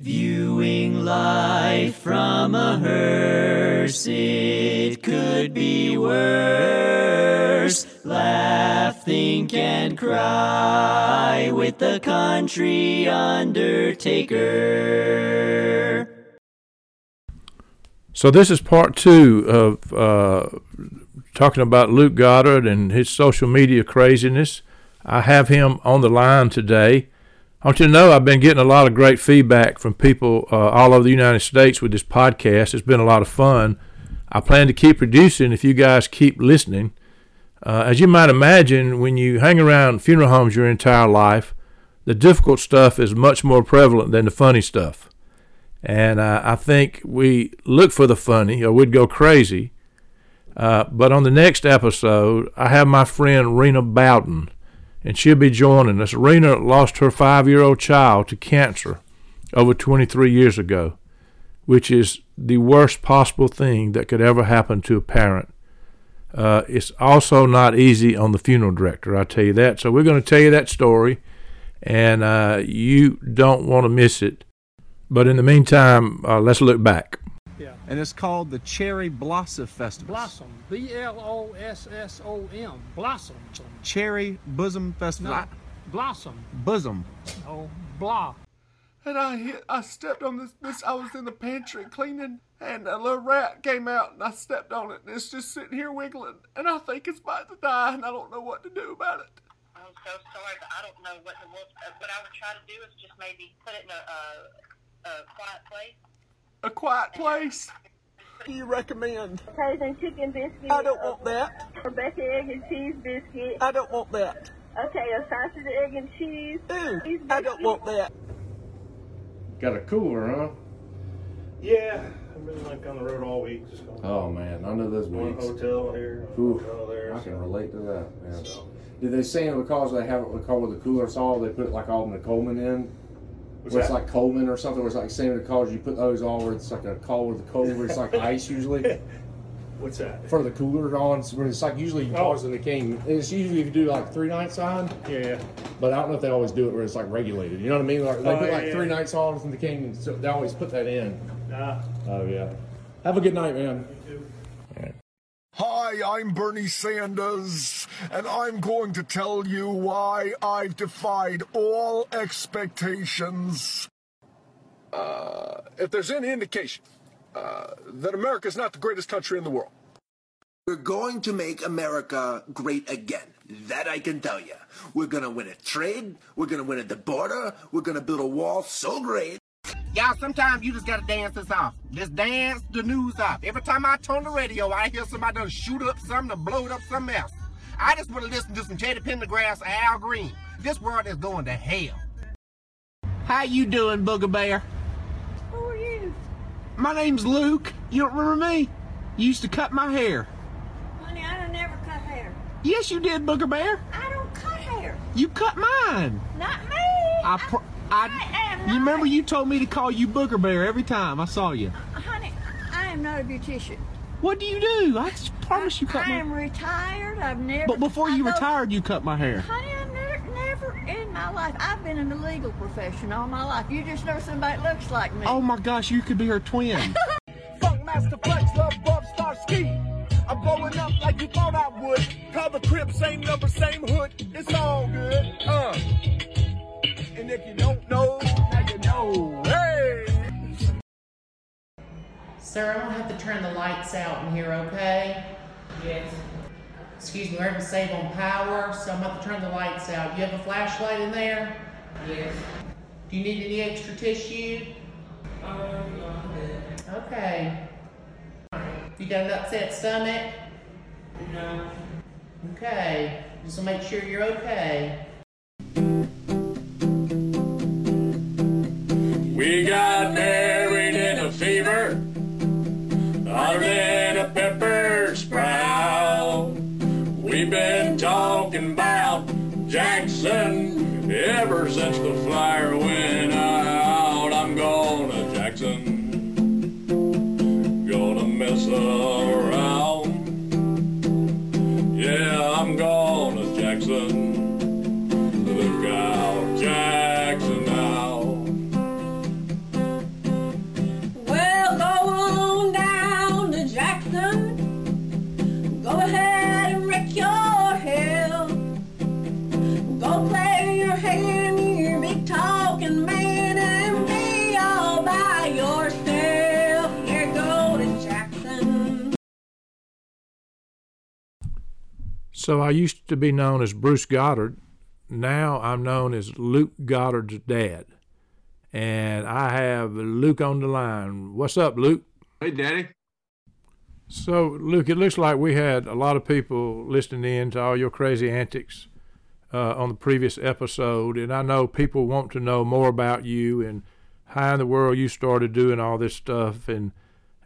Viewing life from a hearse, it could be worse. Laugh, think, and cry with the country undertaker. So this is part two of uh, talking about Luke Goddard and his social media craziness. I have him on the line today. I want you to know I've been getting a lot of great feedback from people uh, all over the United States with this podcast. It's been a lot of fun. I plan to keep producing if you guys keep listening. Uh, as you might imagine, when you hang around funeral homes your entire life, the difficult stuff is much more prevalent than the funny stuff. And uh, I think we look for the funny or we'd go crazy. Uh, but on the next episode, I have my friend Rena Bowden and she'll be joining us. Rena lost her five year old child to cancer over 23 years ago, which is the worst possible thing that could ever happen to a parent. Uh, it's also not easy on the funeral director, I tell you that. So we're going to tell you that story, and uh, you don't want to miss it. But in the meantime, uh, let's look back. Yeah. And it's called the Cherry Blossom Festival. Blossom. B L O S S O M. Blossom. Cherry Bosom Festival. No. Blossom. Bosom. Oh, blah. And I hit, I stepped on this, this, I was in the pantry cleaning, and a little rat came out, and I stepped on it, and it's just sitting here wiggling, and I think it's about to die, and I don't know what to do about it. I'm so sorry, but I don't know what the what, uh, what I would try to do is just maybe put it in a, a, a quiet place. A quiet place? What do you recommend? Cajun chicken biscuit. I don't want uh, that. Rebecca egg and cheese biscuit. I don't want that. Okay, a sausage, egg, and cheese. Ew, cheese I don't want that. Got a cooler, huh? Yeah, I've been like on the road all week. Just Oh man, I know those one weeks. hotel here, one Oof, hotel there. I so- can relate to that. Man. So, Did they say because they have it called with the cooler salt, they put like all the Coleman in? What's where it's that? like Coleman or something, where it's like same because you put those all where it's like a call with the cold, where it's like ice usually. what's that? For the cooler on, where it's like usually Oh. calls in the king. It's usually if you do like three nights on, Yeah. but I don't know if they always do it where it's like regulated. You know what I mean? Like, they Oh, put yeah, like yeah. three nights on in the king, and so they always put that in. Nah. Oh yeah. Have a good night, man. Hi, I'm Bernie Sanders, and I'm going to tell you why I've defied all expectations. Uh, if there's any indication uh, that is not the greatest country in the world, We're going to make America great again. That I can tell you. We're going to win a trade. We're going to win at the border. We're going to build a wall so great. Y'all, sometimes you just gotta dance this off. Just dance the news off. Every time I turn the radio, I hear somebody done shoot up something or blow it up something else. I just want to listen to some Teddy Pendergrass or Al Green. This world is going to hell. How you doing, Booger Bear? Who are you? My name's Luke. You don't remember me? You used to cut my hair. Honey, I don't never cut hair. Yes, you did, Booger Bear. I don't cut hair. You cut mine. Not me. I, pr- I, I am you remember you told me to call you Booger Bear every time I saw you. Honey, I am not a beautician. What do you do? I promise you cut I my. I am retired. I've never. But before you I know- retired, you cut my hair. Honey, I've never, never in my life. I've been in the legal profession all my life. You just know somebody that looks like me. Oh my gosh, you could be her twin. Funkmaster Flex, love Bob Star Ski. I'm blowing up like you thought I would. Call the crib, same number, same hood. It's all good. Uh. And if you don't know, now you know. Hey! Sir, I'm gonna have to turn the lights out in here, okay? Yes. Excuse me, we're having to save on power, so I'm about to turn the lights out. You have a flashlight in there? Yes. Do you need any extra tissue? Um, no. Okay. You got an upset stomach? No. Okay. Just to make sure you're okay. So I used to be known as Bruce Goddard. Now I'm known as Luke Goddard's dad. And I have Luke on the line. What's up, Luke? Hey, Daddy. So, Luke, it looks like we had a lot of people listening in to all your crazy antics uh, on the previous episode. And I know people want to know more about you and how in the world you started doing all this stuff and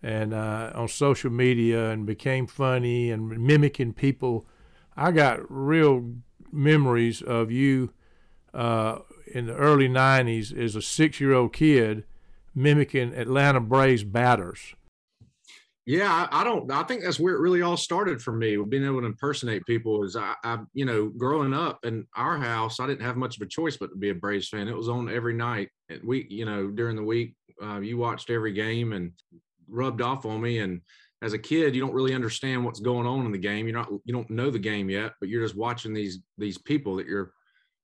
and uh, on social media and became funny and mimicking people. I got real memories of you uh, in the early 90s as a six year old kid mimicking Atlanta Braves batters. Yeah, I, I, don't. I think that's where it really all started for me. Being able to impersonate people is, I, I, you know, growing up in our house, I didn't have much of a choice but to be a Braves fan. It was on every night. And we, you know, during the week, uh, you watched every game and rubbed off on me. And as a kid, you don't really understand what's going on in the game. You're not, you don't know the game yet, but you're just watching these these people that you're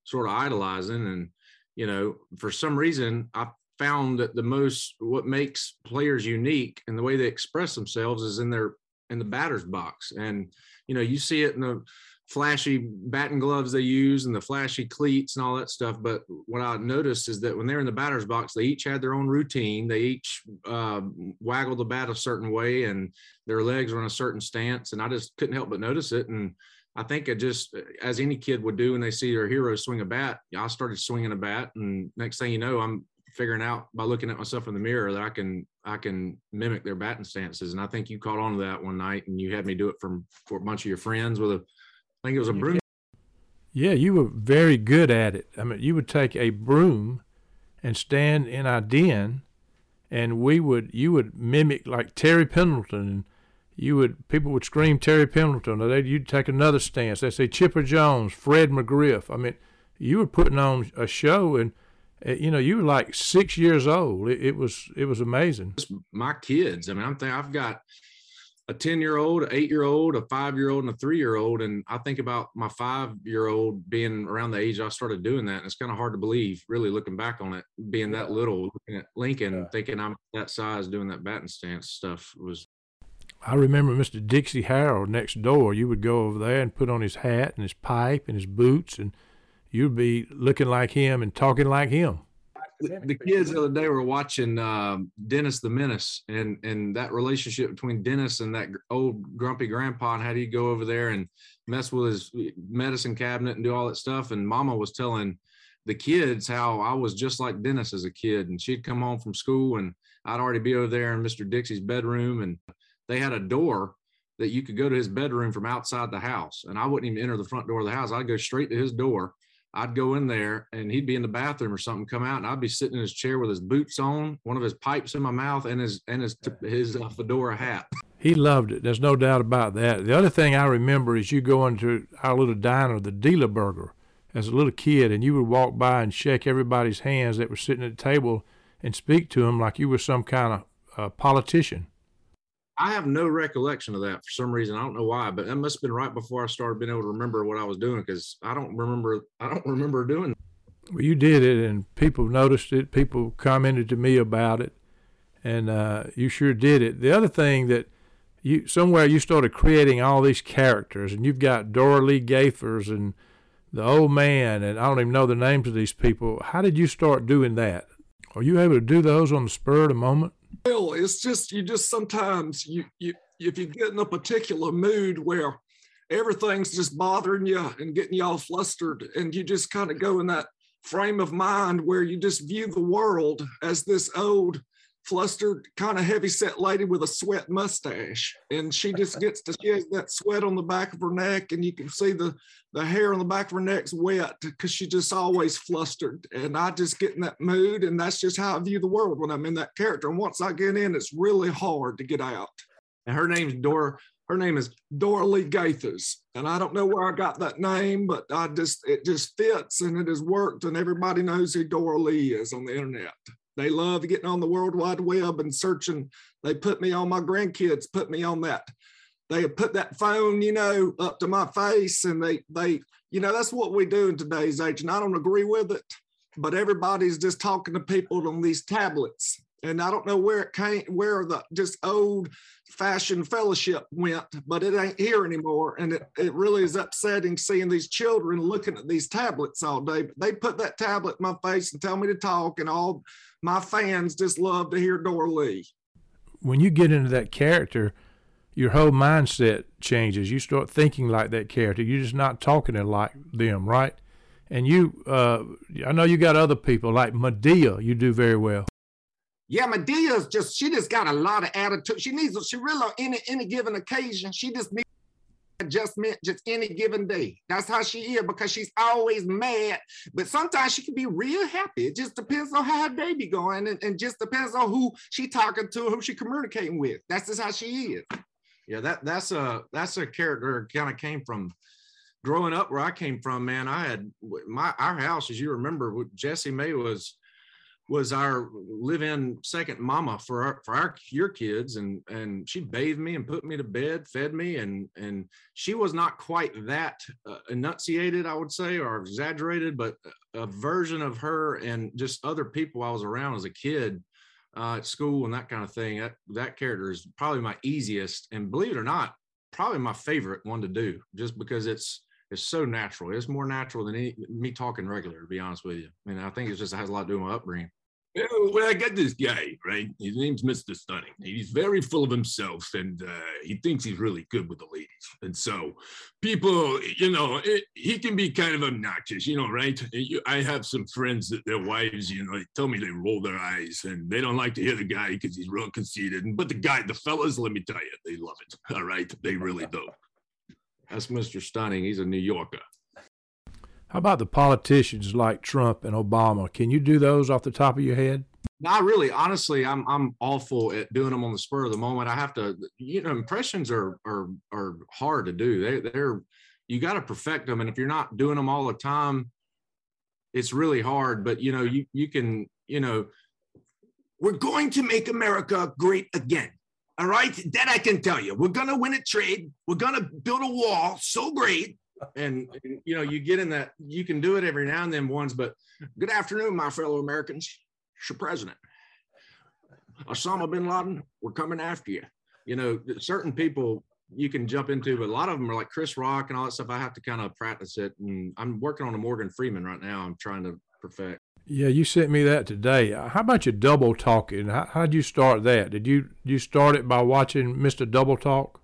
sort of idolizing. And you know, for some reason, I found that the most what makes players unique and the way they express themselves is in their in the batter's box and you know you see it in the flashy batting gloves they use and the flashy cleats and all that stuff but what i noticed is that when they're in the batter's box they each had their own routine they each uh, waggle the bat a certain way and their legs are in a certain stance and i just couldn't help but notice it and I think it just, as any kid would do when they see their hero swing a bat, I started swinging a bat, and next thing you know, I'm figuring out by looking at myself in the mirror that I can I can mimic their batting stances. And I think you caught on to that one night, and you had me do it from for a bunch of your friends with a, I think it was a broom. Yeah, you were very good at it. I mean, you would take a broom and stand in our den, and we would you would mimic like Terry Pendleton, and you would people would scream Terry Pendleton, or they you'd take another stance. They'd say Chipper Jones, Fred McGriff. I mean, you were putting on a show and Eh, you know, you were like six years old. It, it was it was amazing. My kids. I mean, I'm thinking I've got a 10 year old, an eight year old, a five year old, and a three year old. And I think about my five year old being around the age I started doing that. And it's kind of hard to believe, really looking back on it, being that little, looking at Lincoln, yeah. thinking I'm that size doing that batting stance stuff was. I remember Mr. Dixie Harold next door. You would go over there and put on his hat and his pipe and his boots and you'd be looking like him and talking like him. The, the kids the other day were watching uh, Dennis the Menace and and that relationship between Dennis and that old grumpy grandpa and how do you go over there and mess with his medicine cabinet and do all that stuff. And Mama was telling the kids how I was just like Dennis as a kid, and she'd come home from school and I'd already be over there in Mr. Dixie's bedroom, and they had a door that you could go to his bedroom from outside the house, and I wouldn't even enter the front door of the house. I'd go straight to his door I'd go in there and he'd be in the bathroom or something, come out, and I'd be sitting in his chair with his boots on, one of his pipes in my mouth, and his and his his uh, fedora hat. He loved it. There's no doubt about that. The other thing I remember is you going to our little diner, the Dealer Burger, as a little kid, and you would walk by and shake everybody's hands that were sitting at the table and speak to them like you were some kind of uh, politician. I have no recollection of that for some reason. I don't know why, but that must have been right before I started being able to remember what I was doing because I don't remember. I don't remember doing. Well, you did it, and people noticed it. People commented to me about it, and uh, you sure did it. The other thing that you somewhere you started creating all these characters, and you've got Dora Lee Gaithers and the old man, and I don't even know the names of these people. How did you start doing that? Are you able to do those on the spur of the moment? Well, it's just you just sometimes you you if you get in a particular mood where everything's just bothering you and getting you all flustered, and you just kind of go in that frame of mind where you just view the world as this old flustered, kind of heavy set lady with a sweat mustache. And she just gets to, she has that sweat on the back of her neck, and you can see the, the hair on the back of her neck's wet because she's just always flustered. And I just get in that mood, and that's just how I view the world when I'm in that character. And once I get in, it's really hard to get out. And her name's Dora. Her name is Dora Lee Gaithers. And I don't know where I got that name, but I just it just fits and it has worked, and everybody knows who Dora Lee is on the internet. They love getting on the World Wide Web and searching. They put me on my grandkids, put me on that. They put that phone, you know, up to my face, and they they, you know, that's what we do in today's age. And I don't agree with it, but everybody's just talking to people on these tablets. and I don't know where it came, where the just old fashioned fellowship went, but it ain't here anymore. And it, it really is upsetting seeing these children looking at these tablets all day. But they put that tablet in my face and tell me to talk, and all my fans just love to hear Dora Lee. When you get into that character, your whole mindset changes. You start thinking like that character. You're just not talking it like them, right? And you, uh, I know you got other people like Madea. You do very well. Yeah, Madea's just she just got a lot of attitude. She needs she really on any any given occasion. She just needs adjustment just any given day. That's how she is because she's always mad. But sometimes she can be real happy. It just depends on how her day be going, and, and just depends on who she talking to, who she communicating with. That's just how she is. Yeah, that that's a that's a character kind of came from growing up where I came from. Man, I had my our house, as you remember, Jesse May was was our live-in second mama for our for our your kids. And and she bathed me and put me to bed fed me. And and she was not quite that uh, enunciated i would say or exaggerated but a version of her and just other people i was around as a kid uh, at school and that kind of thing. That that character is probably my easiest and believe it or not probably my favorite one to do just because it's it's so natural. It's more natural than any, me talking regular to be honest with you. I mean, i think it just has a lot to do with my upbringing well, I got this guy, right? His name's Mr. Stunning. He's very full of himself and uh, he thinks he's really good with the ladies. And so people, you know, it, he can be kind of obnoxious, you know, right? I have some friends that their wives, you know, they tell me they roll their eyes and they don't like to hear the guy because he's real conceited. But the guy, the fellas, let me tell you, they love it. All right. They really do. That's Mr. Stunning. He's a New Yorker. How about the politicians like Trump and Obama? Can you do those off the top of your head? Not really. Honestly, I'm I'm awful at doing them on the spur of the moment. I have to, you know, impressions are are are hard to do. They they're you got to perfect them, and if you're not doing them all the time, it's really hard. But you know, you you can, you know, we're going to make America great again. All right, that I can tell you. We're gonna win a trade. We're gonna build a wall so great and, you know you get in that you can do it every now and then once but good afternoon my fellow americans. Your president. Osama bin laden we're coming after you. You know certain people you can jump into but a lot of them are like chris rock and all that stuff. I have to kind of practice it and i'm working on a morgan freeman right now. I'm trying to perfect. Yeah you sent me that today. How about your double talking? How, how'd you start that? Did you you start it by watching mr double talk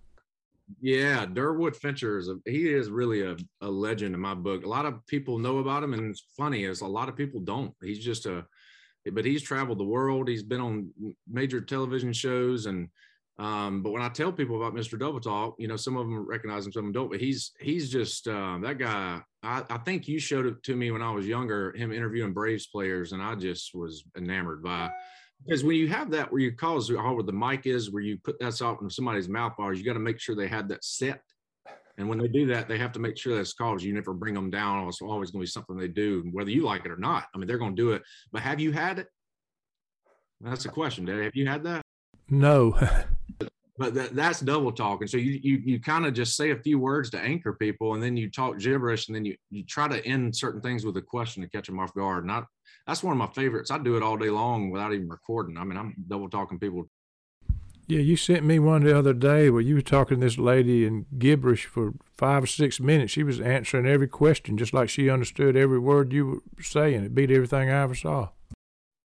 yeah, Durwood Fincher is a he is really a, a legend in my book. A lot of people know about him, and it's funny is a lot of people don't. He's just a but he's traveled the world. He's been on major television shows and um, but when I tell people about Mr. Double Talk, you know, some of them recognize him, some of them don't. But he's he's just uh, that guy. I, I think you showed it to me when I was younger, him interviewing Braves players, and I just was enamored by because when you have that where you cause oh, where the mic is, where you put that out in somebody's mouth bars, you got to make sure they have that set. And when they do that, they have to make sure that's called. You never bring them down. It's always going to be something they do, whether you like it or not. I mean, they're going to do it. But have you had it? That's a question, Dad. Have you had that? No. but that, that's double talking. So you you you kind of just say a few words to anchor people, and then you talk gibberish, and then you you try to end certain things with a question to catch them off guard. Not that's one of my favorites. I do it all day long without even recording. I mean, I'm double talking people. Yeah, you sent me one the other day where you were talking to this lady in gibberish for five or six minutes. She was answering every question just like she understood every word you were saying. It beat everything I ever saw.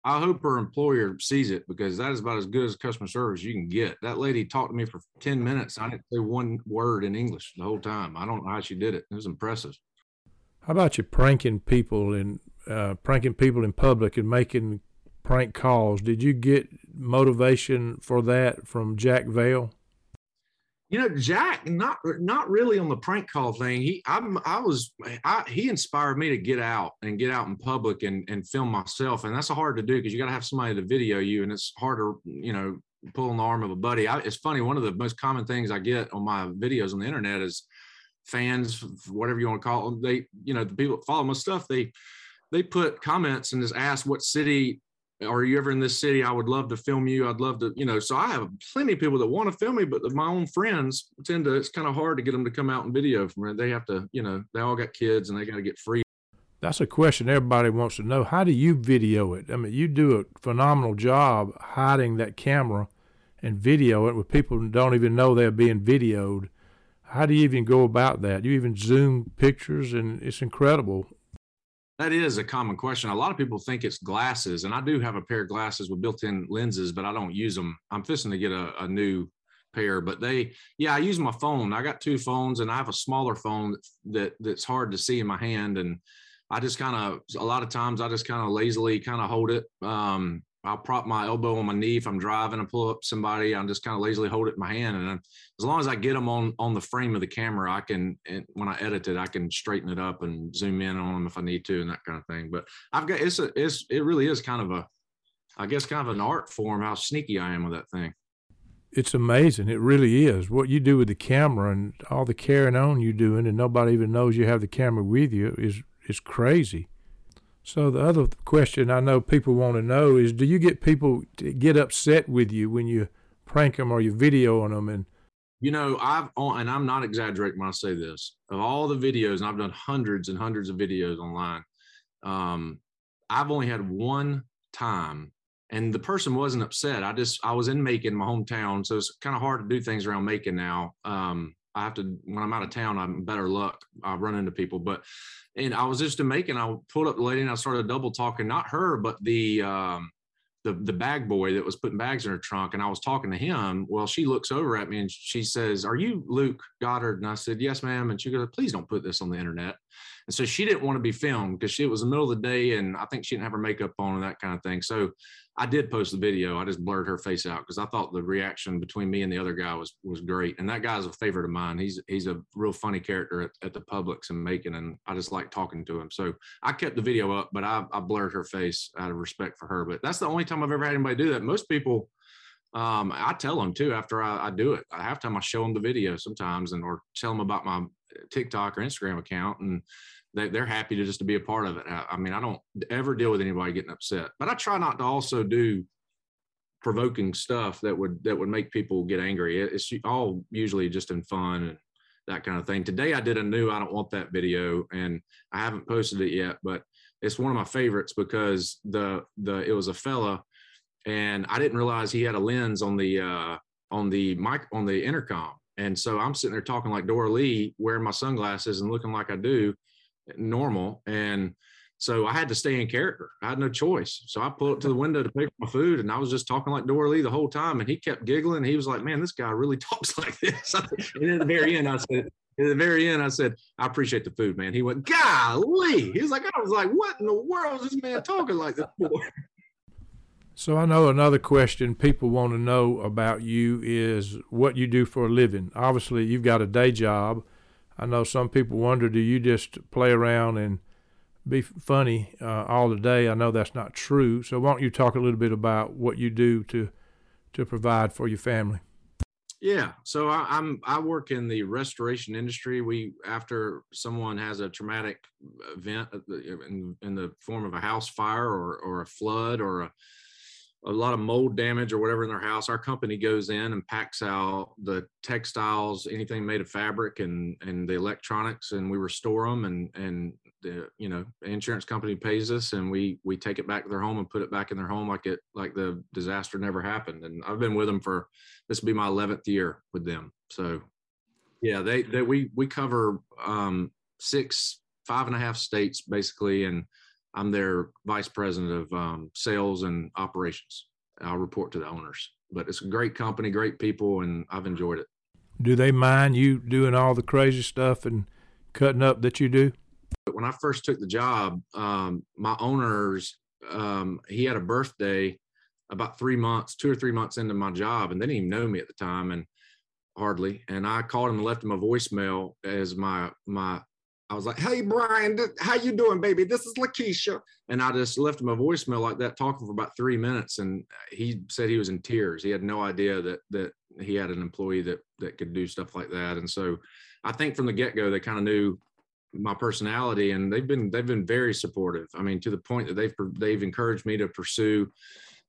I hope her employer sees it because that is about as good as customer service you can get. That lady talked to me for 10 minutes. I didn't say one word in English the whole time. I don't know how she did it. It was impressive. How about you pranking people and uh, pranking people in public and making prank calls. Did you get motivation for that from Jack Vale? You know, Jack, not not really on the prank call thing. He, I'm, I was, I, he inspired me to get out and get out in public and and film myself, and that's hard to do because you got to have somebody to video you, and it's harder, you know, pulling the arm of a buddy. I, it's funny. One of the most common things I get on my videos on the internet is fans, whatever you want to call them. They, you know, the people that follow my stuff, they they put comments and just ask what city are you ever in this city? I would love to film you. I'd love to, you know. So I have plenty of people that want to film me, but my own friends tend to. It's kind of hard to get them to come out and video from it. They have to, you know. They all got kids and they got to get free. That's a question everybody wants to know. How do you video it? I mean, you do a phenomenal job hiding that camera and video it with people don't even know they're being videoed. How do you even go about that? You even zoom pictures, and it's incredible. That is a common question. A lot of people think it's glasses, and I do have a pair of glasses with built-in lenses, but I don't use them. I'm fixing to get a, a new pair, but they, yeah, I use my phone. I got two phones, and I have a smaller phone that that's hard to see in my hand, and I just kind of a lot of times I just kind of lazily kind of hold it. Um, I'll prop my elbow on my knee if I'm driving and pull up somebody. I'm just kind of lazily hold it in my hand, and as long as I get them on on the frame of the camera, I can. when I edit it, I can straighten it up and zoom in on them if I need to, and that kind of thing. But I've got it's a it's it really is kind of a, I guess kind of an art form how sneaky I am with that thing. It's amazing. It really is. What you do with the camera and all the carrying on you're doing, and nobody even knows you have the camera with you is is crazy. So the other question I know people want to know is, do you get people to get upset with you when you prank them or you video on them? And you know, I've and I'm not exaggerating when I say this. Of all the videos, and I've done hundreds and hundreds of videos online, um, I've only had one time, and the person wasn't upset. I just I was in Macon, my hometown, so it's kind of hard to do things around Macon now. Um, I have to when I'm out of town, I'm better luck. I run into people, but and I was just in Macon. I pulled up the lady and I started double talking, not her, but the um, the the bag boy that was putting bags in her trunk. And I was talking to him. Well, she looks over at me and she says, "Are you Luke Goddard?" And I said, "Yes, ma'am." And she goes, "Please don't put this on the internet." And so she didn't want to be filmed because she it was the middle of the day and I think she didn't have her makeup on and that kind of thing. So I did post the video. I just blurred her face out because I thought the reaction between me and the other guy was was great. And that guy's a favorite of mine. He's he's a real funny character at, at the Publix and Macon, and I just like talking to him. So I kept the video up, but I, I blurred her face out of respect for her. But that's the only time I've ever had anybody do that. Most people, um, I tell them too after I, I do it. I have time I show them the video sometimes, and or tell them about my TikTok or Instagram account, and they, they're happy to just to be a part of it. I, I mean, I don't ever deal with anybody getting upset, but I try not to also do provoking stuff that would that would make people get angry. It's all usually just in fun and that kind of thing. Today I did a new I don't want that video and I haven't posted it yet, but it's one of my favorites because the the it was a fella and I didn't realize he had a lens on the uh on the mic on the intercom. And so I'm sitting there talking like Dora Lee, wearing my sunglasses and looking like I do normal. And so I had to stay in character. I had no choice. So I pulled up to the window to pay for my food, and I was just talking like Dora Lee the whole time. And he kept giggling. He was like, "Man, this guy really talks like this." and at the very end, I said, "At the very end, I said, I appreciate the food, man." He went, "Golly!" He was like, "I was like, what in the world is this man talking like this for?" So I know another question people want to know about you is what you do for a living. Obviously, you've got a day job I know some people wonder, do you just play around and be funny uh, all the day? I know that's not true. So why don't you talk a little bit about what you do to to provide for your family? Yeah, so I, am I work in the restoration industry. We after someone has a traumatic event uh, in, in the form of a house fire or or a flood or a a lot of mold damage or whatever in their house, our company goes in and packs out the textiles, anything made of fabric and and the electronics, and we restore them. And and the you know insurance company pays us, and we we take it back to their home and put it back in their home like it like the disaster never happened. And I've been with them for this will be my eleventh year with them. So yeah, they they we we cover um, six five and a half states basically, and I'm their vice president of um, sales and operations. I'll report to the owners, but it's a great company, great people, and I've enjoyed it. Do they mind you doing all the crazy stuff and cutting up that you do? When I first took the job, um, my owners, um, he had a birthday about three months, two or three months into my job, and they didn't even know me at the time, and hardly. And I called him and left him a voicemail as my my I was like, "Hey Brian, how you doing, baby? This is Lakeisha," and I just left him a voicemail like that, talking for about three minutes, and he said he was in tears. He had no idea that that he had an employee that that could do stuff like that, and so I think from the get go they kind of knew my personality, and they've been they've been very supportive. I mean, to the point that they've they've encouraged me to pursue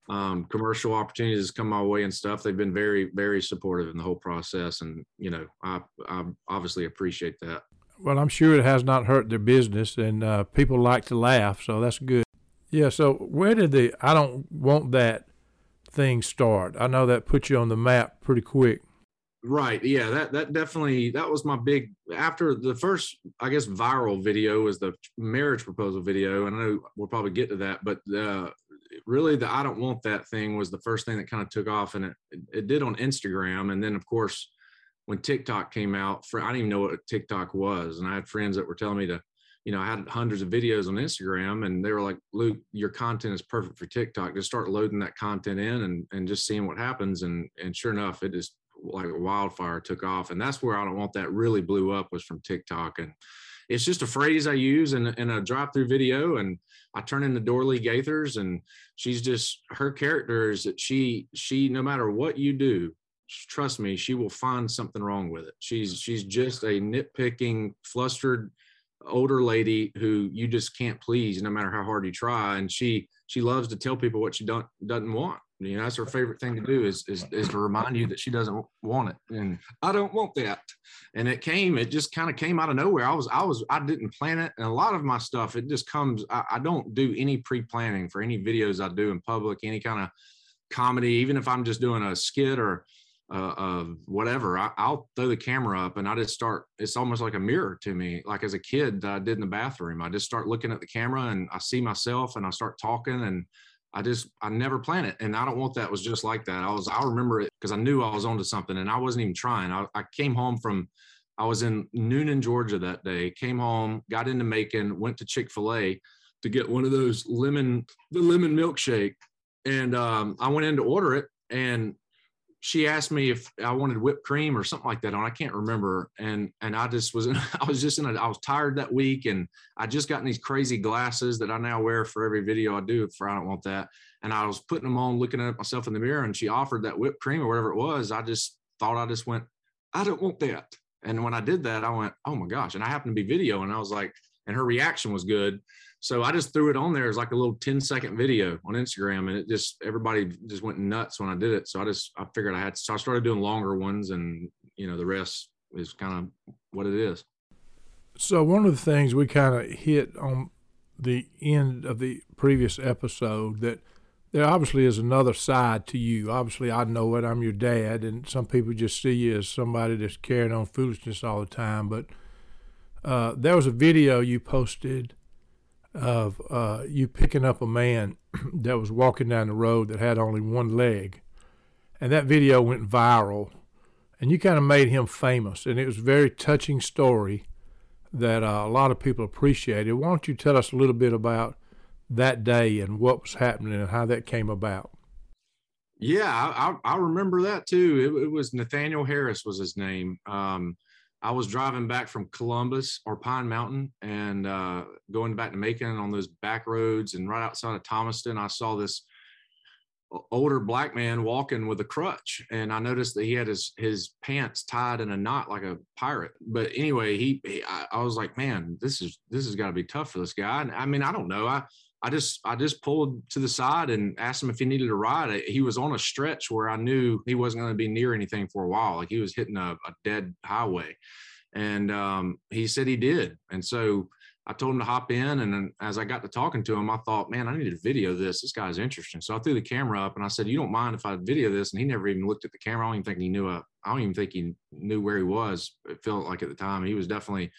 um, commercial opportunities come my way and stuff. They've been very very supportive in the whole process, and you know, I I obviously appreciate that Well, I'm sure it has not hurt their business, and uh, people like to laugh, so that's good. Yeah. So where did the I don't want that thing start? I know that put you on the map pretty quick. Right. Yeah. That that definitely that was my big after the first I guess viral video was the marriage proposal video, and I know we'll probably get to that, but uh, really the I don't want that thing was the first thing that kind of took off, and it it did on Instagram, and then of course when TikTok came out, for I didn't even know what TikTok was, and I had friends that were telling me to, you know, I had hundreds of videos on Instagram, and they were like, "Luke, your content is perfect for TikTok. Just start loading that content in and and just seeing what happens." And and sure enough, it just like a wildfire took off, and that's where I don't want that really blew up was from TikTok, and it's just a phrase I use in, in a drop through video. And I turn into Dora Lee Gaithers and she's just, her character is that she, she, no matter what you do, trust me, she will find something wrong with it. She's, she's just a nitpicking, flustered older lady who you just can't please no matter how hard you try. And she, she loves to tell people what she don't, doesn't want. You know, that's her favorite thing to do is, is, is to remind you that she doesn't want it. And I don't want that. And it came, it just kind of came out of nowhere. I was, I was, I didn't plan it. And a lot of my stuff, it just comes, I, I don't do any pre-planning for any videos I do in public, any kind of comedy, even if I'm just doing a skit or uh, of whatever, I, will throw the camera up and I just start. It's almost like a mirror to me. Like as a kid, I did in the bathroom. I just start looking at the camera and I see myself and I start talking and I just I never plan it, and I don't want that. was just like that. I was I remember it because I knew I was onto something, and I wasn't even trying. I, I came home from I was in Newnan, Georgia that day. Came home, got into Macon, went to Chick Fil A to get one of those lemon the lemon milkshake, and um, I went in to order it, and she asked me if I wanted whipped cream or something like that, and I can't remember. And and I just was I was just in a I was tired that week, and I just gotten these crazy glasses that I now wear for every video I do. For I don't want that. And I was putting them on, looking at myself in the mirror, and she offered that whipped cream or whatever it was. I just thought I just went, I don't want that. And when I did that, I went, oh my gosh! And I happened to be video, and I was like, and her reaction was good. So I just threw it on there as like a little 10 second video on Instagram and it just everybody just went nuts when I did it. So I just I figured I had so I started doing longer ones and you know the rest is kind of what it is. So one of the things we kind of hit on the end of the previous episode that there obviously is another side to you. Obviously, I know it. I'm your dad, and some people just see you as somebody that's carrying on foolishness all the time. But uh, there was a video you posted of uh, you picking up a man that was walking down the road that had only one leg. And that video went viral. And you kind of made him famous. And it was a very touching story that uh, a lot of people appreciated. Why don't you tell us a little bit about that day and what was happening and how that came about? Yeah, I, I, remember that too. It, it, was Nathaniel Harris was his name. Um, I was driving back from Columbus or Pine Mountain and uh, going back to Macon on those back roads. And right outside of Thomaston, I saw this older black man walking with a crutch. And i noticed that he had his his pants tied in a knot like a pirate. But anyway he, he I, I, was like man this is this has got to be tough for this guy. And i mean i don't know. I i just i just pulled to the side and asked him if he needed a ride he was on a stretch where i knew he wasn't going to be near anything for a while like he was hitting a, a dead highway and um, he said he did and so I told him to hop in. And as I got to talking to him, I thought, man, I need to video this. This guy's interesting. So I threw the camera up and I said, you don't mind if I video this? And he never even looked at the camera. I don't even think he knew, a, I don't even think he knew where he was. It felt like at the time he was definitely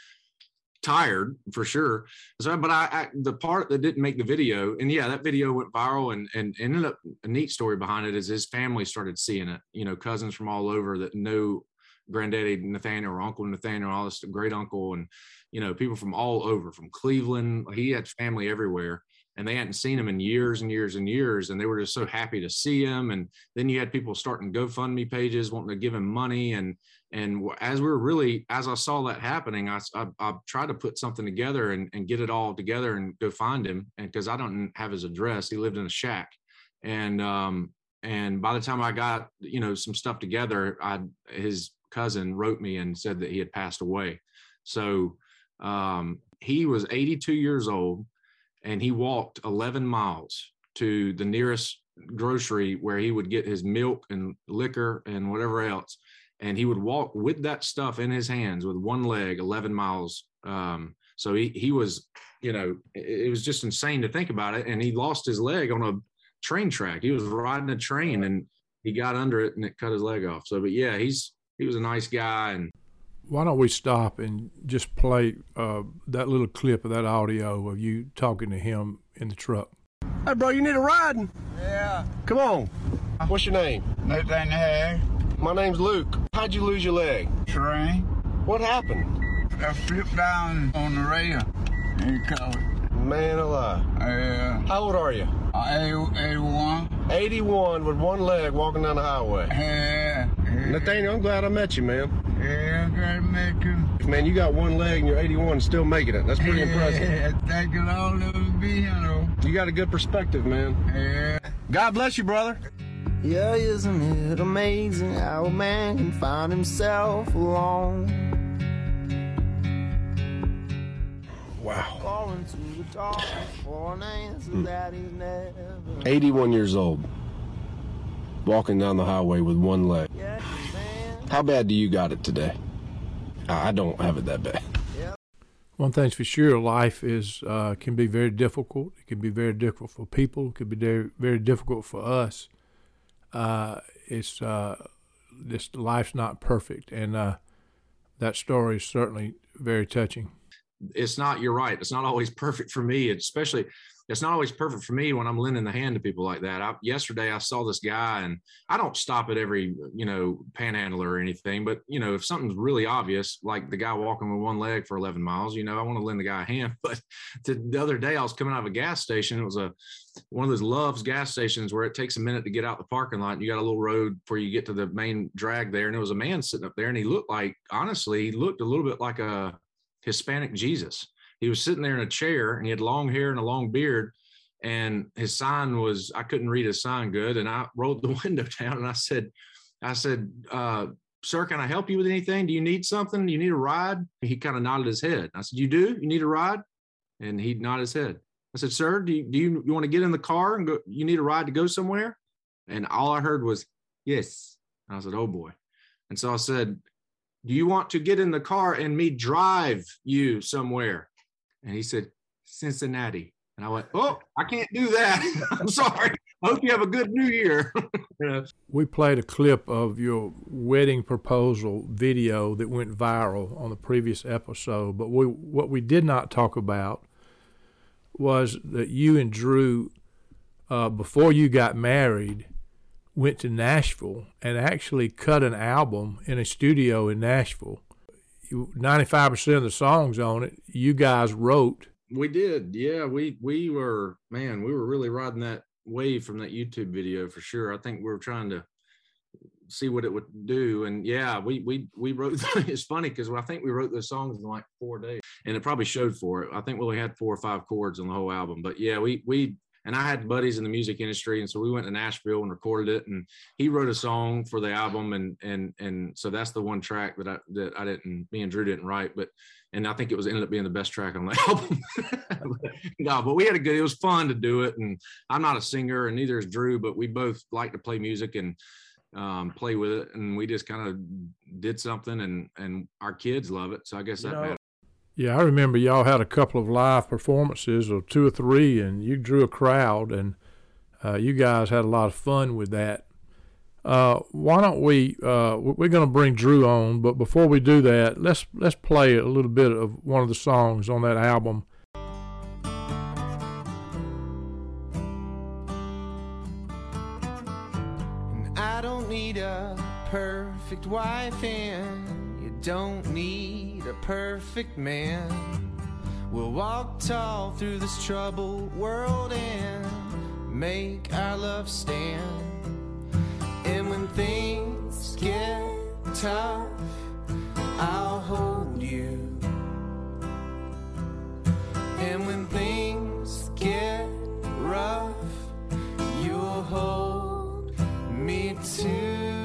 tired for sure. So, but I, I, the part that didn't make the video, and yeah, that video went viral, and and ended up a neat story behind it is his family started seeing it. You know, cousins from all over that know granddaddy Nathaniel or Uncle Nathaniel, all this great uncle, and you know, people from all over, from Cleveland. He had family everywhere, and they hadn't seen him in years and years and years, and they were just so happy to see him. And then you had people starting GoFundMe pages, wanting to give him money, and and as we were really, as I saw that happening, I I, I tried to put something together and, and get it all together and go find him, and because I don't have his address, he lived in a shack, and um and by the time I got you know some stuff together, I his cousin wrote me and said that he had passed away. So um, he was 82 years old and he walked 11 miles to the nearest grocery where he would get his milk and liquor and whatever else. and he would walk with that stuff in his hands with one leg 11 miles um, so he he was you know it, it was just insane to think about it. And he lost his leg on a train track. He was riding a train and he got under it and it cut his leg off. So but yeah he's he was a nice guy and Why don't we stop and just play uh, that little clip of that audio of you talking to him in the truck? Hey, bro, you need a ride? Yeah. Come on. What's your name? Nathaniel. My name's Luke. How'd you lose your leg? Train. What happened? I flipped down on the rail and caught it. Man alive. Yeah. How old are you? Uh, 81. 81 with one leg walking down the highway. Yeah. Nathaniel, I'm glad I met you, man. Yeah, I'm glad to meet you. Man, you got one leg and you're 81 and still making it. That's pretty impressive. Yeah, thank you, Lord, let me be here. You got a good perspective, man. Yeah. God bless you, brother. Yeah, isn't it amazing how a man can find himself alone? Wow. Calling to the dark for an answer hmm. that he's never. 81 years old. Walking down the highway with one leg. How bad do you got it today? I I don't have it that bad. One thing's for sure, life is uh, can be very difficult. It can be very difficult for people. It can be very very difficult for us. Uh, it's uh, this life's not perfect, and uh, that story is certainly very touching. it's not you're right it's not always perfect for me it's especially it's not always perfect for me when i'm lending the hand to people like that I, yesterday i saw this guy and i don't stop at every you know panhandler or anything but you know if something's really obvious like the guy walking with one leg for 11 miles you know i want to lend the guy a hand but the other day i was coming out of a gas station it was a one of those Love's gas stations where it takes a minute to get out the parking lot and you got a little road before you get to the main drag there and there was a man sitting up there and he looked like honestly he looked a little bit like a Hispanic Jesus. He was sitting there in a chair and he had long hair and a long beard. And his sign was, I couldn't read his sign good. And I rolled the window down and I said, I said, uh, sir, can I help you with anything? Do you need something? Do you need a ride? He kind of nodded his head. I said, you do? You need a ride? And he nodded his head. I said, sir, do you, do you, you want to get in the car and go, you need a ride to go somewhere? And all I heard was, yes. And I said, oh boy. And so I said, do you want to get in the car and me drive you somewhere? And he said, Cincinnati. And I went, Oh, I can't do that. I'm sorry. I hope you have a good new year. We played a clip of your wedding proposal video that went viral on the previous episode, but we what we did not talk about was that you and Drew, uh, before you got married, went to Nashville and actually cut an album in a studio in Nashville. Ninety-five percent of the songs on it you guys wrote. we did. Yeah, we we were man, we were really riding that wave from that YouTube video for sure. I think we were trying to see what it would do. And yeah, we we we wrote it's funny because I think we wrote those songs in like four days. And it probably showed for it. I think we only had four or five chords on the whole album. But yeah, we we and I had buddies in the music industry, and so we went to Nashville and recorded it. And he wrote a song for the album, and and and so that's the one track that I that I didn't, me and Drew didn't write, but and I think it was ended up being the best track on the album. no, but we had a good. It was fun to do it, and I'm not a singer, and neither is Drew, but we both like to play music and um, play with it, and we just kind of did something, and and our kids love it, so I guess that You know, matters. Yeah, I remember y'all had a couple of live performances, or two or three, and you drew a crowd, and uh, you guys had a lot of fun with that. Uh, why don't we? Uh, we- we're going to bring Drew on, but before we do that, let's let's play a little bit of one of the songs on that album. I don't need a perfect wife and you don't need a perfect man. We'll walk tall through this troubled world and make our love stand. And when things get tough, I'll hold you. And when things get rough, you'll hold me too.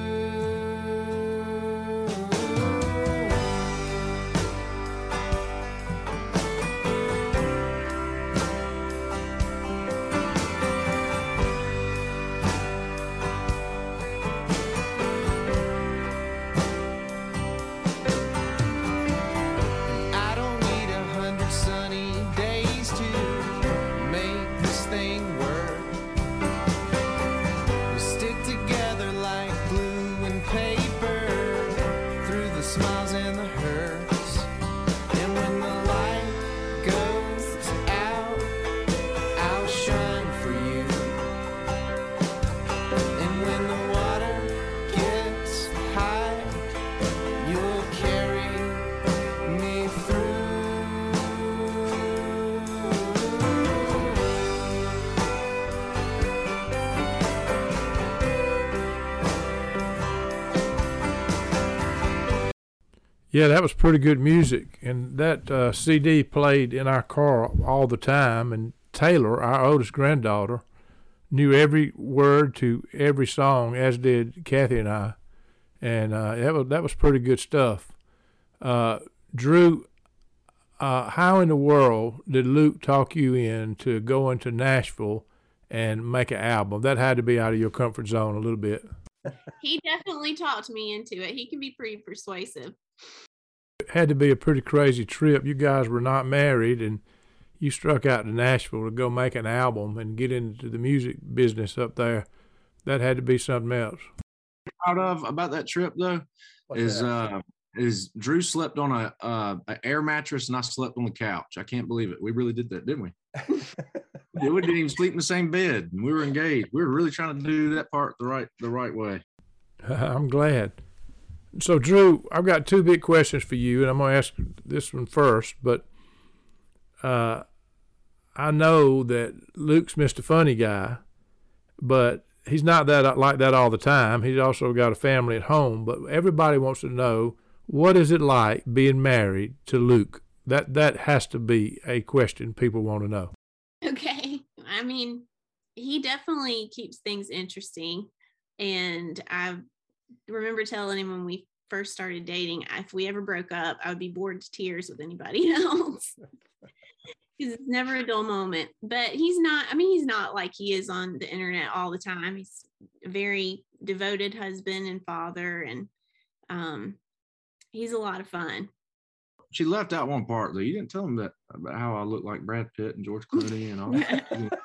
Yeah, that was pretty good music, and that uh, CD played in our car all the time. And Taylor, our oldest granddaughter, knew every word to every song, as did Kathy and I, and uh, that was that was pretty good stuff. Uh, Drew, uh, how in the world did Luke talk you into going to Nashville and make an album? That had to be out of your comfort zone a little bit. He definitely talked me into it. He can be pretty persuasive. It had to be a pretty crazy trip. You guys were not married, and you struck out to Nashville to go make an album and get into the music business up there. That had to be something else. Proud of about that trip though What's is that? uh is Drew slept on a uh an air mattress and I slept on the couch. I can't believe it. We really did that, didn't we? Yeah, we didn't even sleep in the same bed. We were engaged. We were really trying to do that part the right the right way. I'm glad. So, Drew, I've got two big questions for you, and I'm going to ask this one first. But uh, I know that Luke's Mr. Funny Guy, but he's not that like that all the time. He's also got a family at home. But everybody wants to know what is it like being married to Luke. That that has to be a question people want to know. Okay. I mean, he definitely keeps things interesting. And I remember telling him when we first started dating, if we ever broke up, I would be bored to tears with anybody else. Because it's never a dull moment. But he's not, I mean, he's not like he is on the internet all the time. He's a very devoted husband and father. And um, he's a lot of fun. She left out one part though. You didn't tell him that about how I look like Brad Pitt and George Clooney and all that.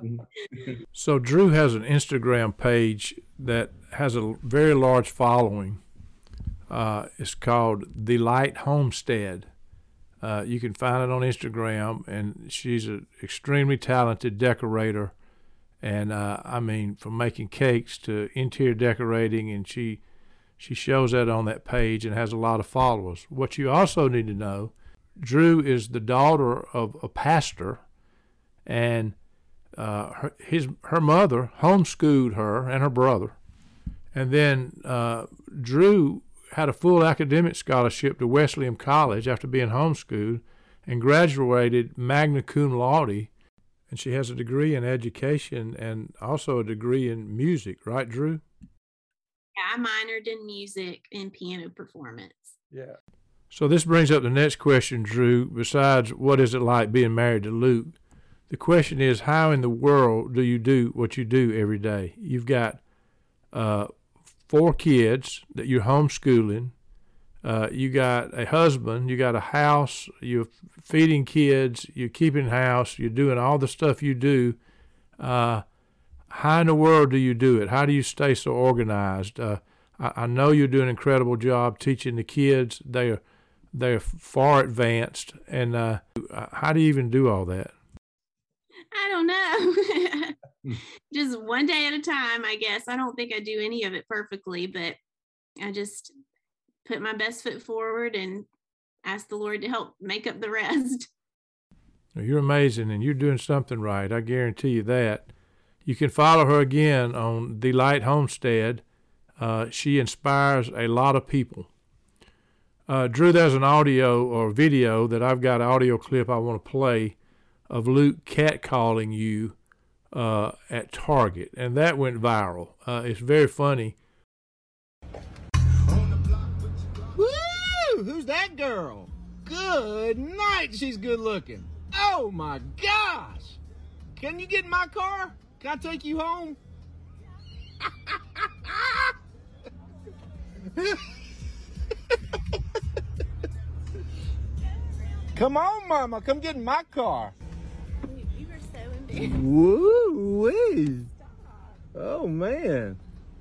So Drew has an Instagram page that has a very large following. Uh, it's called The Light Homestead. Uh, you can find it on Instagram, and she's an extremely talented decorator. And uh, I mean, from making cakes to interior decorating, and she she shows that on that page and has a lot of followers. What you also need to know, Drew is the daughter of a pastor, and uh, her, his her mother homeschooled her and her brother, and then uh, Drew had a full academic scholarship to Wesleyan College after being homeschooled, and graduated magna cum laude. And she has a degree in education and also a degree in music, right, Drew? Yeah, I minored in music and piano performance. Yeah. So this brings up the next question, Drew. Besides, what is it like being married to Luke? The question is, how in the world do you do what you do every day? You've got uh, four kids that you're homeschooling. Uh, you got a husband. You got a house. You're feeding kids. You're keeping house. You're doing all the stuff you do. Uh, how in the world do you do it? How do you stay so organized? Uh, I, I know you're doing an incredible job teaching the kids. They are they're far advanced, and uh, how do you even do all that? I don't know. just one day at a time, I guess. I don't think I do any of it perfectly, but I just put my best foot forward and ask the Lord to help make up the rest. You're amazing, and you're doing something right. I guarantee you that. You can follow her again on The Light Homestead. Uh, she inspires a lot of people. Uh, Drew, there's an audio or video that I've got an audio clip I want to play of Luke catcalling you uh, at Target, and that went viral. Uh, it's very funny. Woo! Who's that girl? Good night, she's good looking. Oh my gosh! Can you get in my car? Can I take you home? Come on, Mama. Come get in my car. Woo wee. Oh man.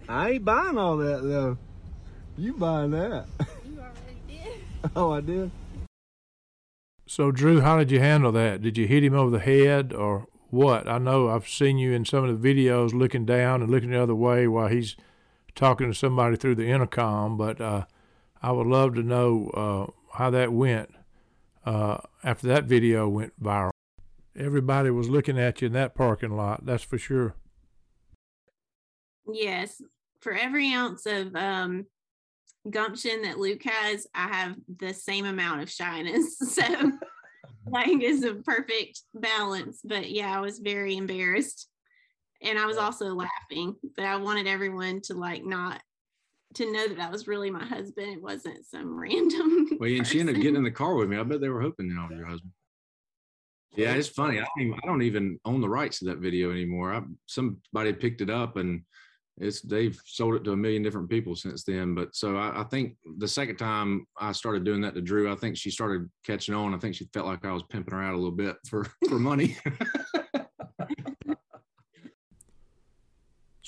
I ain't buying all that though. You buying that. You already did. Oh, I did. So, Drew, how did you handle that? Did you hit him over the head or what? I know I've seen you in some of the videos looking down and looking the other way while he's talking to somebody through the intercom, but uh, I would love to know uh, how that went uh, after that video went viral. Everybody was looking at you in that parking lot, that's for sure. Yes. For every ounce of um, gumption that Luke has, I have the same amount of shyness. So like is a perfect balance. But yeah, I was very embarrassed. And I was also laughing, but I wanted everyone to like not to know that I was really my husband. It wasn't some random. Well, and she ended up getting in the car with me. I bet they were hoping that I was your husband. Yeah, it's funny. I don't, even, I don't even own the rights to that video anymore. I, somebody picked it up and it's they've sold it to a million different people since then. But so I, I think the second time I started doing that to Drew, I think she started catching on. I think she felt like I was pimping her out a little bit for for money.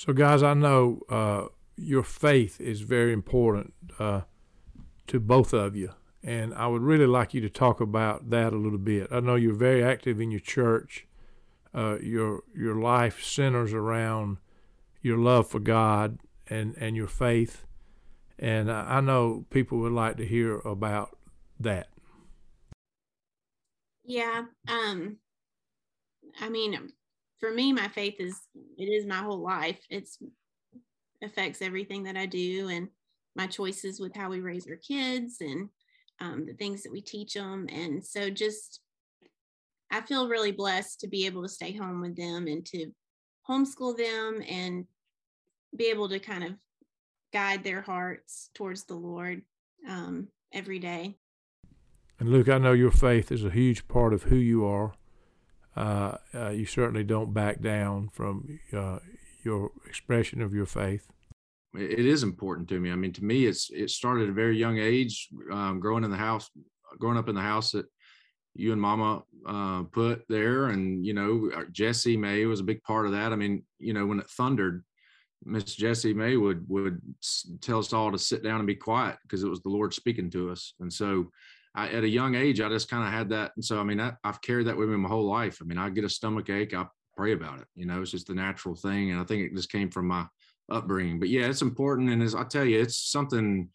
So, guys, I know uh, your faith is very important uh, to both of you, and I would really like you to talk about that a little bit. I know you're very active in your church. Uh, your your life centers around your love for God and, and your faith, and I know people would like to hear about that. Yeah. Um, I mean, for me, my faith is it is my whole life. It's affects everything that I do and my choices with how we raise our kids and um, the things that we teach them. And so just I feel really blessed to be able to stay home with them and to homeschool them and be able to kind of guide their hearts towards the Lord um, every day. And Luke, I know your faith is a huge part of who you are. Uh, uh, you certainly don't back down from uh, your expression of your faith. It is important to me. I mean, to me, it's it started at a very young age, um, growing in the house, growing up in the house that you and Mama uh, put there, and you know, uh, Jesse May was a big part of that. I mean, you know, when it thundered, Miss Jesse May would would tell us all to sit down and be quiet because it was the Lord speaking to us, and so. I, at a young age, I just kind of had that, and so I mean, I, I've carried that with me my whole life. I mean, I get a stomach ache, I pray about it. You know, it's just the natural thing, and I think it just came from my upbringing. But yeah, it's important. And as I tell you, it's something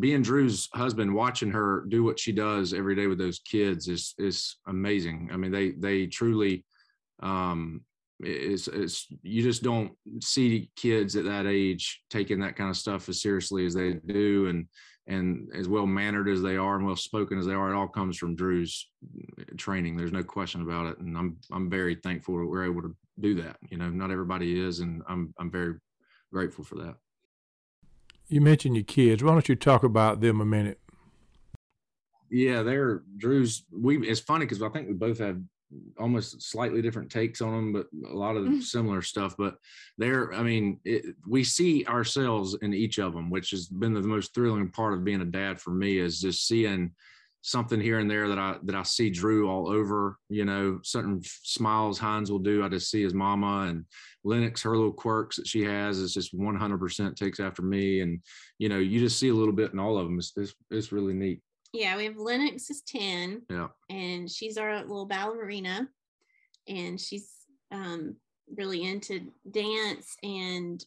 being Drew's husband, watching her do what she does every day with those kids is is amazing. I mean, they they truly um is is you just don't see kids at that age taking that kind of stuff as seriously as they do and and as well mannered as they are and well spoken as they are it all comes from drew's training there's no question about it and i'm i'm very thankful that we're able to do that you know not everybody is and i'm i'm very grateful for that You mentioned your kids. Why don't you talk about them a minute? Yeah, they're Drew's. We it's funny because I think we both have almost slightly different takes on them, but a lot of Mm. similar stuff. But they're, I mean, it, we see ourselves in each of them, which has been the most thrilling part of being a dad for me is just seeing something here and there that I that I see Drew all over. You know, certain smiles Hines will do. I just see his mama and Lennox, her little quirks that she has is just 100% takes after me. And, you know, you just see a little bit in all of them. It's, it's, it's really neat. Yeah, we have Lennox is 10 Yeah. and she's our little ballerina and she's um, really into dance and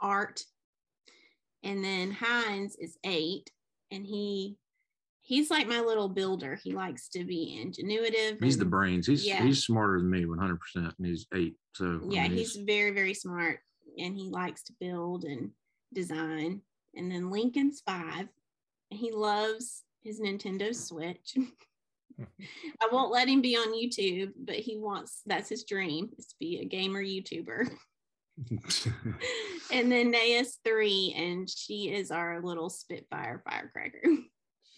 art. And then Hines is eight and he he's like my little builder. He likes to be ingenuitive. He's the brains. He's yeah. he's smarter than me, one hundred percent, and he's eight. So I yeah, mean, he's very, very smart and he likes to build and design. And then Lincoln's five and he loves his Nintendo Switch. I won't let him be on YouTube, but he wants that's his dream is to be a gamer YouTuber. and then Naya's three, and she is our little Spitfire firecracker.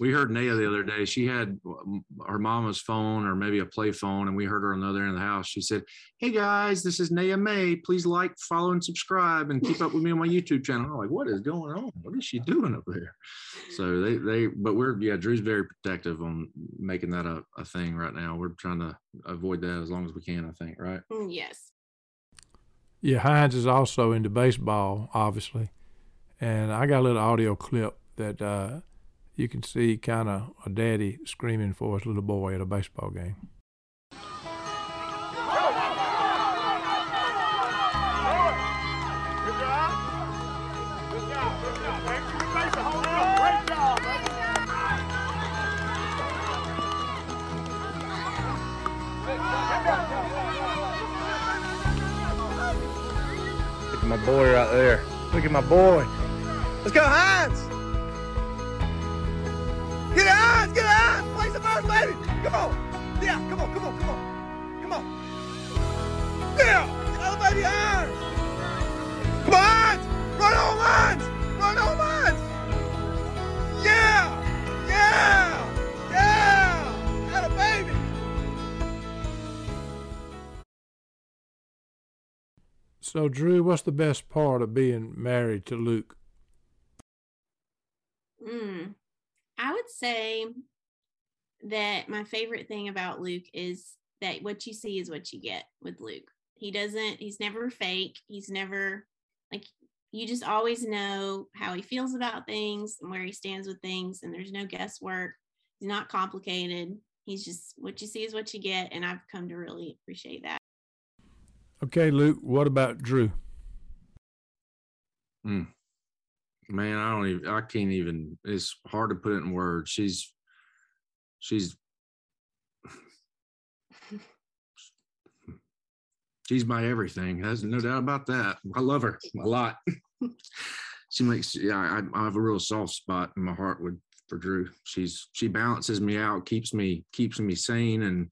We heard Naya the other day. She had um, her mama's phone or maybe a play phone, and we heard her on the other end of the house. She said, "Hey guys, this is Naya May. Please like, follow, and subscribe, and keep up with me on my YouTube channel." I'm like, "What is going on? What is she doing up there?" So they they, but we're yeah, Drew's very protective on making that a, a thing right now. We're trying to avoid that as long as we can. I think, right? Mm, yes. Yeah, Hines is also into baseball, obviously, and I got a little audio clip that uh, you can see kind of a daddy screaming for his little boy at a baseball game. Look at my boy right there. Look at my boy. Let's go, Hines. On. Play lady. Come on. Yeah, come on, come on, come on. Come on. Yeah, get the baby on. Come on, run on lines, run on lines. Yeah, yeah, yeah. Got a baby. So, Drew, what's the best part of being married to Luke? Mm, I would say that my favorite thing about Luke is that what you see is what you get with Luke. He doesn't, he's never fake. He's never like, you just always know how he feels about things and where he stands with things, and there's no guesswork. He's not complicated. He's just what you see is what you get. And I've come to really appreciate that. Okay, Luke, what about Drew? Mm. Man, I don't even I can't even it's hard to put it in words. She's she's she's my everything. There's no doubt about that. I love her a lot. she makes yeah, I, I have a real soft spot in my heart with for Drew. She's she balances me out, keeps me keeps me sane and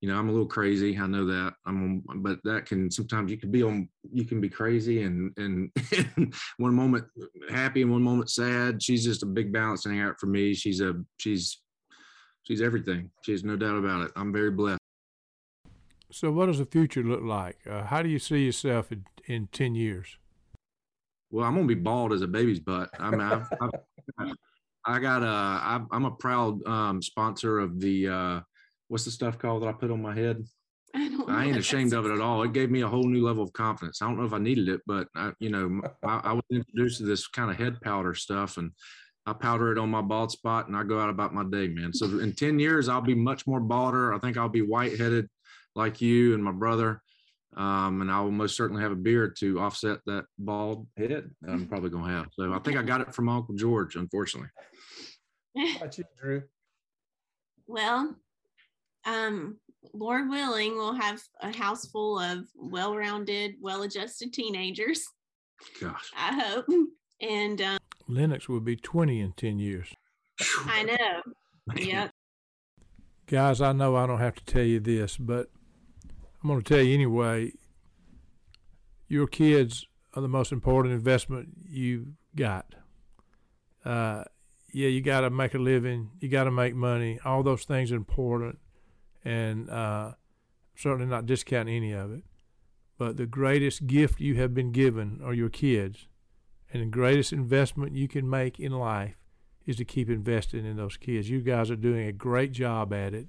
you know, I'm a little crazy. I know that. I'm, but that can sometimes you can be on. You can be crazy and and one moment happy and one moment sad. She's just a big balancing act for me. She's a she's she's everything. She's no doubt about it. I'm very blessed. So, what does the future look like? Uh, how do you see yourself in, in ten years? Well, I'm gonna be bald as a baby's butt. I mean, I've, I've, I got a. I'm a proud um, sponsor of the. Uh, what's the stuff called that I put on my head? I, don't I ain't ashamed of it at all. It gave me a whole new level of confidence. I don't know if I needed it, but I, you know, I, I was introduced to this kind of head powder stuff, and I powder it on my bald spot, and I go out about my day, man. So in ten years, I'll be much more balder. I think I'll be white headed like you and my brother, um, and I will most certainly have a beard to offset that bald head that I'm probably gonna have. So I think I got it from Uncle George, unfortunately. About you, Drew? Well, um, Lord willing, we'll have a house full of well rounded, well adjusted teenagers. Gosh. I hope. And um, Lennox will be 20 in 10 years. I know. Yep. Guys, I know I don't have to tell you this, but I'm going to tell you anyway. Your kids are the most important investment you've got. Uh, yeah, you got to make a living, you got to make money. All those things are important, and uh, certainly not discounting any of it. But the greatest gift you have been given are your kids, and the greatest investment you can make in life is to keep investing in those kids. You guys are doing a great job at it.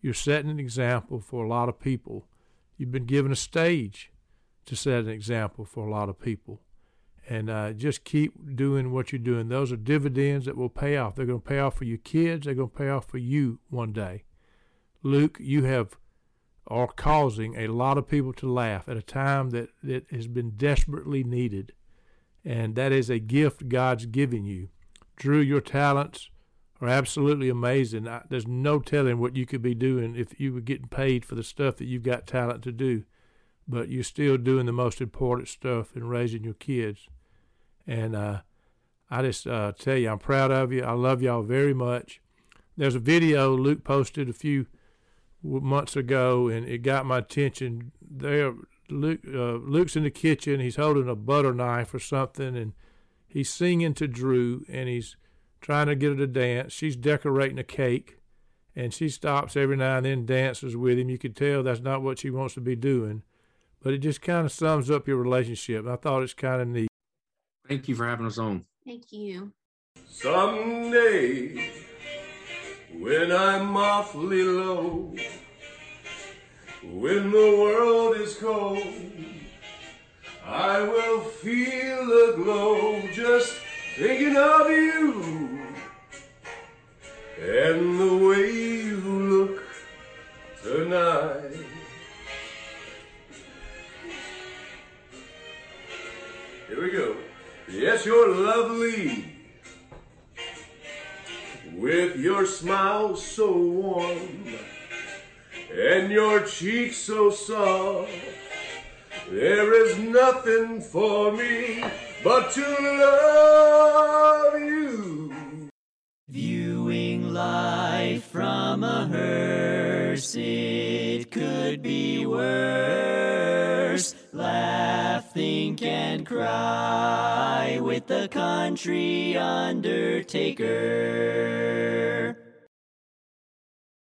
You're setting an example for a lot of people. You've been given a stage to set an example for a lot of people. And uh, just keep doing what you're doing. Those are dividends that will pay off. They're going to pay off for your kids. They're going to pay off for you one day. Luke, you have are causing a lot of people to laugh at a time that, that has been desperately needed. And that is a gift God's giving you. Drew, your talents are absolutely amazing. I, there's no telling what you could be doing if you were getting paid for the stuff that you've got talent to do. But you're still doing the most important stuff in raising your kids. And uh, I just uh, tell you, I'm proud of you. I love y'all very much. There's a video Luke posted a few months ago, and it got my attention. There, Luke, uh, Luke's in the kitchen. He's holding a butter knife or something, and he's singing to Drew, and he's trying to get her to dance. She's decorating a cake, and she stops every now and then, dances with him. You could tell that's not what she wants to be doing, but it just kind of sums up your relationship. I thought it's kind of neat. Thank you for having us on. Thank you. Someday, when I'm awfully low, when the world is cold, I will feel a glow just thinking of you and the way you look tonight. Here we go. Yes, you're lovely with your smile so warm and your cheeks so soft. There is nothing for me but to love you. Viewing life from a hearse, it could be worse. Laugh, think, and cry with the country undertaker.